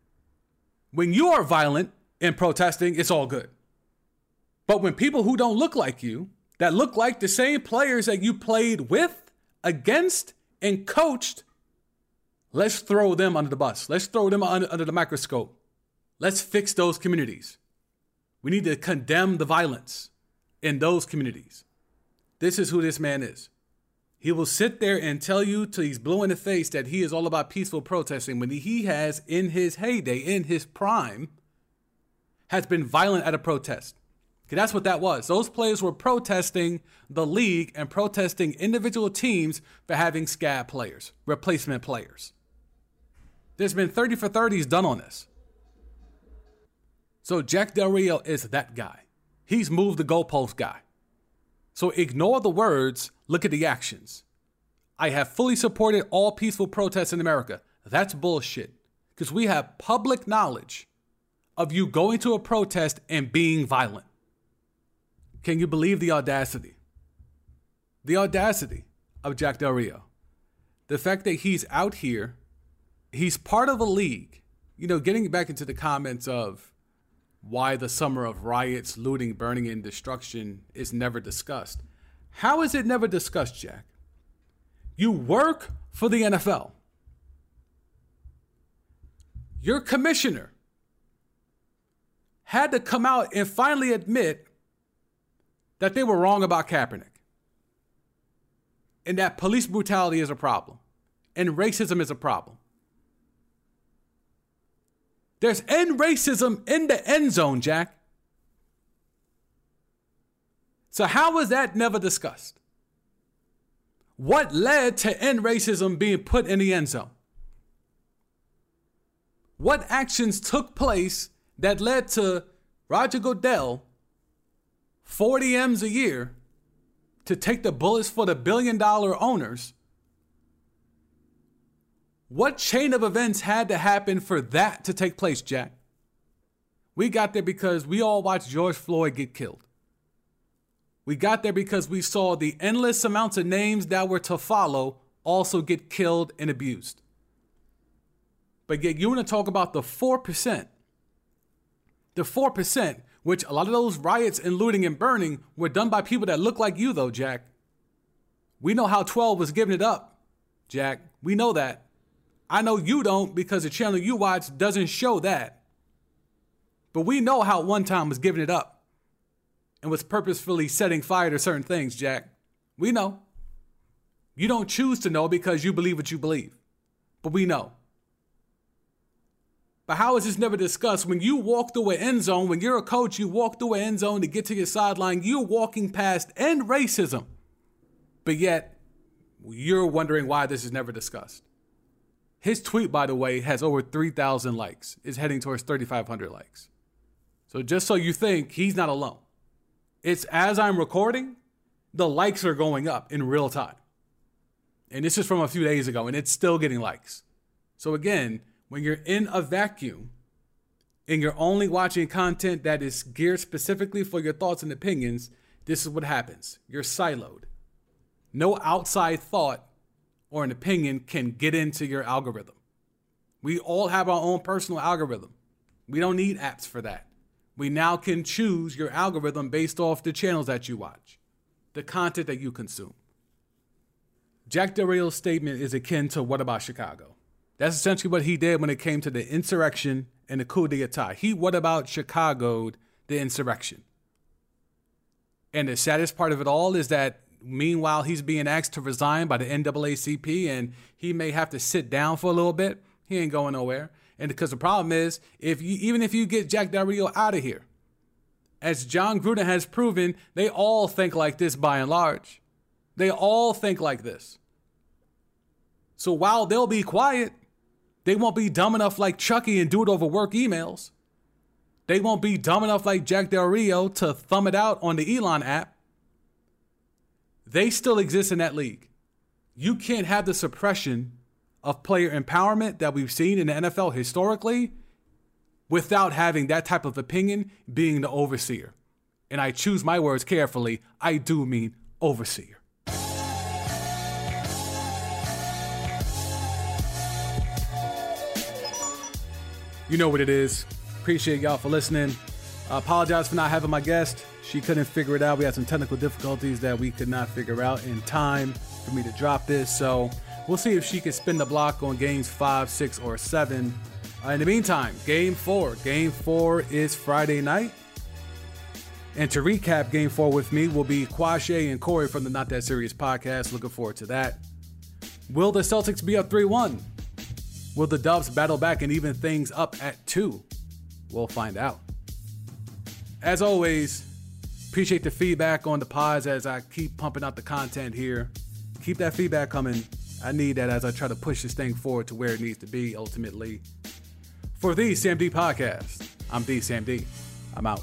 When you are violent and protesting, it's all good. But when people who don't look like you, that look like the same players that you played with, against, and coached, Let's throw them under the bus. Let's throw them under, under the microscope. Let's fix those communities. We need to condemn the violence in those communities. This is who this man is. He will sit there and tell you till he's blue in the face that he is all about peaceful protesting when he has, in his heyday, in his prime, has been violent at a protest. That's what that was. Those players were protesting the league and protesting individual teams for having scab players, replacement players. There's been 30 for 30s done on this. So Jack Del Rio is that guy. He's moved the goalpost guy. So ignore the words, look at the actions. I have fully supported all peaceful protests in America. That's bullshit. Because we have public knowledge of you going to a protest and being violent. Can you believe the audacity? The audacity of Jack Del Rio. The fact that he's out here he's part of a league. You know, getting back into the comments of why the summer of riots, looting, burning, and destruction is never discussed. How is it never discussed, Jack? You work for the NFL. Your commissioner had to come out and finally admit that they were wrong about Kaepernick and that police brutality is a problem and racism is a problem. There's end racism in the end zone, Jack. So, how was that never discussed? What led to end racism being put in the end zone? What actions took place that led to Roger Goodell, 40 M's a year, to take the bullets for the billion dollar owners what chain of events had to happen for that to take place, Jack? We got there because we all watched George Floyd get killed. We got there because we saw the endless amounts of names that were to follow also get killed and abused. But yet, you want to talk about the 4%. The 4%, which a lot of those riots and looting and burning were done by people that look like you, though, Jack. We know how 12 was giving it up Jack. We know that. I know you don't because the channel you watch doesn't show that. But we know how one time was giving it up and was purposefully setting fire to certain things, Jack. We know. You don't choose to know because you believe what you believe. But we know. But how is this never discussed? When you walk through an end zone, when you're a coach, you walk through an end zone to get to your sideline, you're walking past end racism. But yet, you're wondering why this is never discussed. His tweet, by the way, has over 3,000 likes, is heading towards 3,500 likes. So just so you think, he's not alone. It's as I'm recording, the likes are going up in real time. And this is from a few days ago, and it's still getting likes. So again, when you're in a vacuum and you're only watching content that is geared specifically for your thoughts and opinions, this is what happens. You're siloed. No outside thought or an opinion can get into your algorithm. We all have our own personal algorithm. We don't need apps for that. We now can choose your algorithm based off the channels that you watch, the content that you consume. Jack Del statement is akin to What About Chicago? That's essentially what he did when it came to the insurrection and the coup d'etat. He what about Chicago, the insurrection? And the saddest part of it all is that meanwhile he's being asked to resign by the NAACP and he may have to sit down for a little bit. He ain't going nowhere. And because the problem is, if you even if you get Jack Del Rio out of here, as Jon Gruden has proven, they all think like this by and large. They all think like this. So while they'll be quiet, they won't be dumb enough like Chucky and do it over work emails. They won't be dumb enough like Jack Del Rio to thumb it out on the Elon app. They still exist in that league. You can't have the suppression of player empowerment that we've seen in the NFL historically without having that type of opinion being the overseer. And I choose my words carefully. I do mean overseer. You know what it is. Appreciate y'all for listening. I apologize for not having my guest. She couldn't figure it out. We had some technical difficulties that we could not figure out in time for me to drop this. So we'll see if she can spin the block on games five, six, or seven. Uh, in the meantime, game four. Game four is Friday night. And to recap game four with me will be Quashe and Corey from the Not That Serious podcast. Looking forward to that. Will the Celtics be up 3 1? Will the Dubs battle back and even things up at two? We'll find out. As always, appreciate the feedback on the pods as I keep pumping out the content here. Keep that feedback coming. I need that as I try to push this thing forward to where it needs to be ultimately. For the Sam D podcast, I'm D Sam D. I'm out.